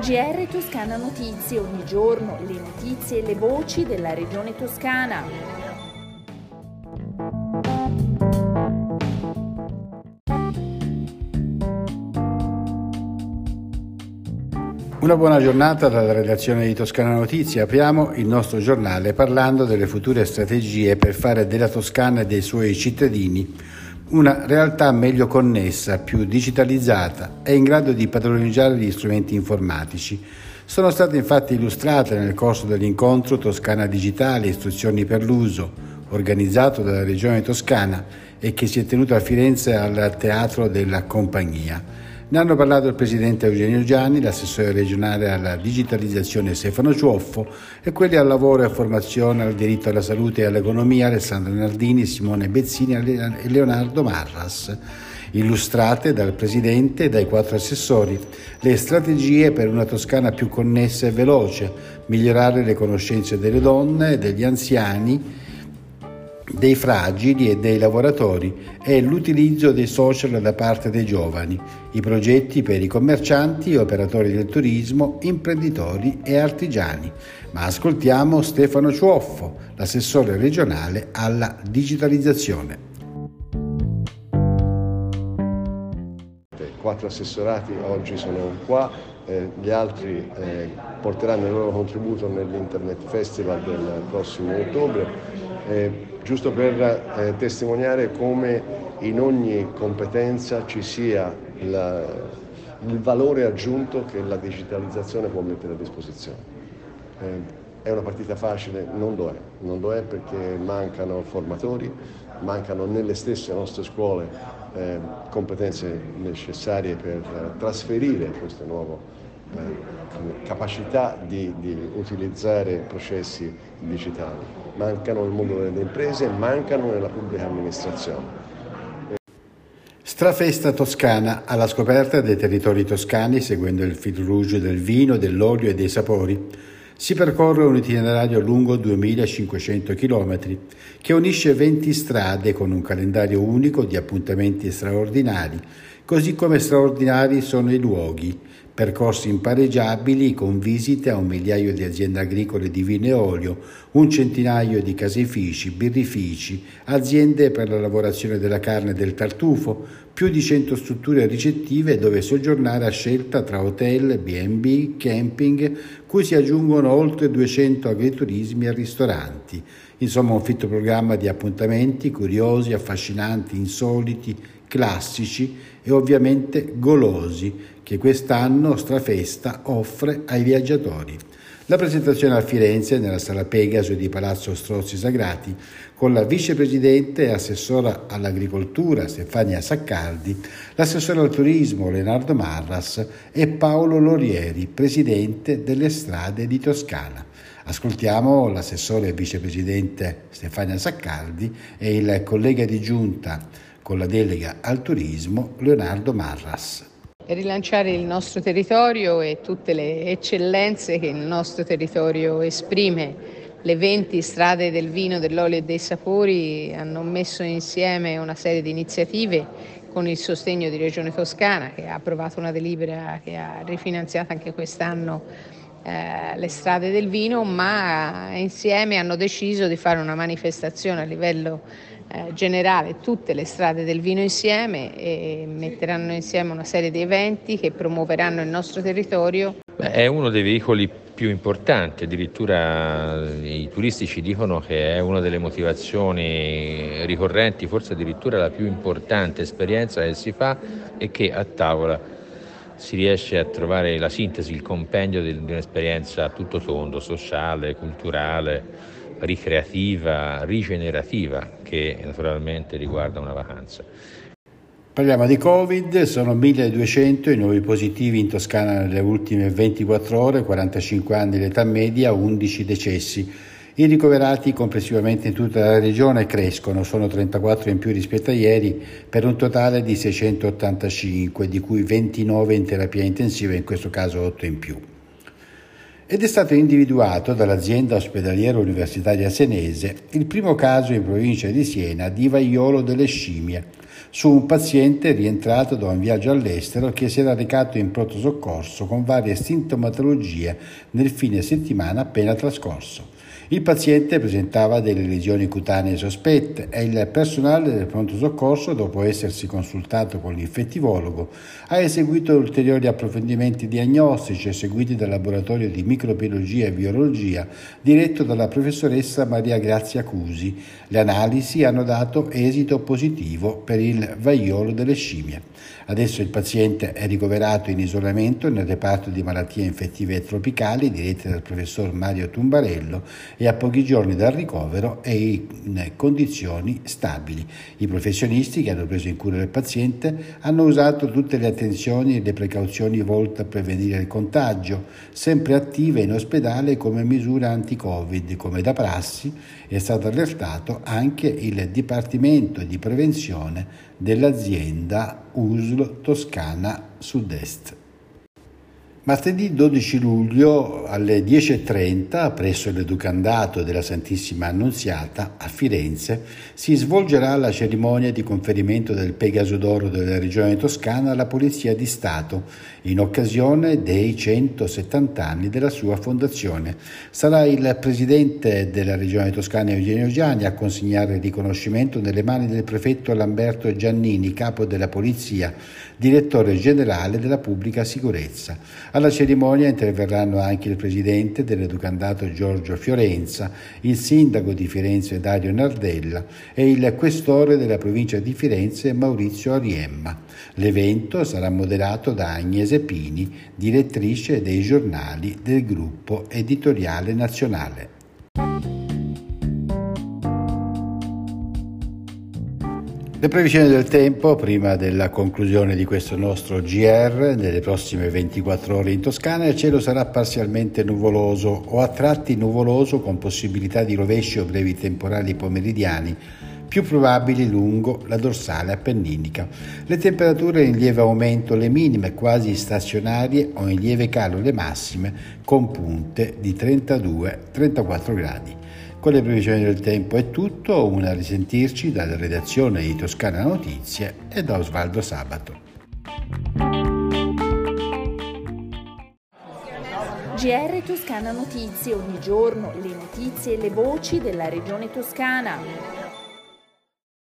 GR Toscana Notizie, ogni giorno le notizie e le voci della regione toscana. Una buona giornata dalla redazione di Toscana Notizie. Apriamo il nostro giornale parlando delle future strategie per fare della Toscana e dei suoi cittadini una realtà meglio connessa, più digitalizzata e in grado di padroneggiare gli strumenti informatici. Sono state infatti illustrate nel corso dell'incontro Toscana Digitale Istruzioni per l'uso, organizzato dalla Regione Toscana e che si è tenuto a Firenze al Teatro della Compagnia. Ne hanno parlato il presidente Eugenio Gianni, l'assessore regionale alla digitalizzazione Stefano Ciuoffo e quelli al lavoro e formazione al diritto alla salute e all'economia Alessandro Nardini, Simone Bezzini e Leonardo Marras. Illustrate dal Presidente e dai quattro assessori, le strategie per una Toscana più connessa e veloce, migliorare le conoscenze delle donne e degli anziani, dei fragili e dei lavoratori e l'utilizzo dei social da parte dei giovani, i progetti per i commercianti, operatori del turismo, imprenditori e artigiani. Ma ascoltiamo Stefano Ciuoffo, l'assessore regionale alla digitalizzazione. Quattro assessorati oggi sono qua, eh, gli altri eh, porteranno il loro contributo nell'Internet Festival del prossimo ottobre. Eh, giusto per eh, testimoniare come in ogni competenza ci sia la, il valore aggiunto che la digitalizzazione può mettere a disposizione. Eh, è una partita facile? Non lo è, non lo è perché mancano formatori, mancano nelle stesse nostre scuole eh, competenze necessarie per trasferire queste nuove eh, capacità di, di utilizzare processi digitali mancano nel mondo delle imprese, mancano nella pubblica amministrazione. Strafesta toscana alla scoperta dei territori toscani seguendo il fil rouge del vino, dell'olio e dei sapori. Si percorre un itinerario lungo 2500 km che unisce 20 strade con un calendario unico di appuntamenti straordinari, così come straordinari sono i luoghi, percorsi impareggiabili con visite a un migliaio di aziende agricole di vino e olio, un centinaio di caseifici, birrifici, aziende per la lavorazione della carne e del tartufo, più di 100 strutture ricettive dove soggiornare a scelta tra hotel, B&B, camping, cui si aggiungono oltre 200 agriturismi e ristoranti. Insomma un fitto programma di appuntamenti curiosi, affascinanti, insoliti, classici e ovviamente golosi che quest'anno Strafesta offre ai viaggiatori. La presentazione a Firenze nella sala Pegaso di Palazzo Strozzi Sagrati con la vicepresidente e assessora all'agricoltura Stefania Saccardi, l'assessore al turismo Leonardo Marras e Paolo Lorieri, presidente delle strade di Toscana. Ascoltiamo l'assessore e vicepresidente Stefania Saccardi e il collega di giunta con la delega al turismo Leonardo Marras rilanciare il nostro territorio e tutte le eccellenze che il nostro territorio esprime. Le 20 strade del vino, dell'olio e dei sapori hanno messo insieme una serie di iniziative con il sostegno di Regione Toscana che ha approvato una delibera che ha rifinanziato anche quest'anno eh, le strade del vino, ma insieme hanno deciso di fare una manifestazione a livello eh, generale tutte le strade del vino insieme e metteranno insieme una serie di eventi che promuoveranno il nostro territorio. Beh, è uno dei veicoli più importanti, addirittura i turisti ci dicono che è una delle motivazioni ricorrenti, forse addirittura la più importante esperienza che si fa e che a tavola si riesce a trovare la sintesi, il compendio di un'esperienza a tutto tondo, sociale, culturale, ricreativa, rigenerativa che naturalmente riguarda una vacanza. Parliamo di Covid, sono 1200 i nuovi positivi in Toscana nelle ultime 24 ore, 45 anni l'età media, 11 decessi. I ricoverati complessivamente in tutta la regione crescono, sono 34 in più rispetto a ieri, per un totale di 685, di cui 29 in terapia intensiva, in questo caso 8 in più ed è stato individuato dall'azienda ospedaliera universitaria senese il primo caso in provincia di Siena di vaiolo delle scimmie. su un paziente rientrato da un viaggio all'estero che si era recato in pronto soccorso con varie sintomatologie nel fine settimana appena trascorso. Il paziente presentava delle lesioni cutanee sospette e il personale del pronto soccorso, dopo essersi consultato con l'infettivologo, ha eseguito ulteriori approfondimenti diagnostici eseguiti dal laboratorio di microbiologia e virologia diretto dalla professoressa Maria Grazia Cusi. Le analisi hanno dato esito positivo per il vaiolo delle scimmie. Adesso il paziente è ricoverato in isolamento nel reparto di malattie infettive tropicali diretto dal professor Mario Tumbarello e a pochi giorni dal ricovero è in condizioni stabili. I professionisti che hanno preso in cura il paziente hanno usato tutte le attenzioni e le precauzioni volte a prevenire il contagio, sempre attive in ospedale come misura anti-Covid, come da prassi è stato allertato anche il Dipartimento di Prevenzione dell'azienda USL Toscana Sud-Est. Martedì 12 luglio alle 10.30 presso l'Educandato della Santissima Annunziata a Firenze si svolgerà la cerimonia di conferimento del Pegaso d'Oro della Regione Toscana alla Polizia di Stato in occasione dei 170 anni della sua fondazione. Sarà il Presidente della Regione Toscana Eugenio Gianni a consegnare il riconoscimento nelle mani del prefetto Lamberto Giannini, capo della Polizia, direttore generale della Pubblica Sicurezza. Alla cerimonia interverranno anche il presidente dell'educandato Giorgio Fiorenza, il sindaco di Firenze Dario Nardella e il questore della provincia di Firenze Maurizio Ariemma. L'evento sarà moderato da Agnese Pini, direttrice dei giornali del gruppo editoriale nazionale. Le previsioni del tempo prima della conclusione di questo nostro GR, nelle prossime 24 ore in Toscana, il cielo sarà parzialmente nuvoloso o a tratti nuvoloso con possibilità di rovesci o brevi temporali pomeridiani, più probabili lungo la dorsale appenninica. Le temperature in lieve aumento, le minime quasi stazionarie o in lieve calo le massime con punte di 32-34 gradi. Con le previsioni del tempo è tutto, una risentirci dalla redazione di Toscana Notizie e da Osvaldo Sabato. GR Toscana Notizie, ogni giorno le notizie e le voci della regione toscana.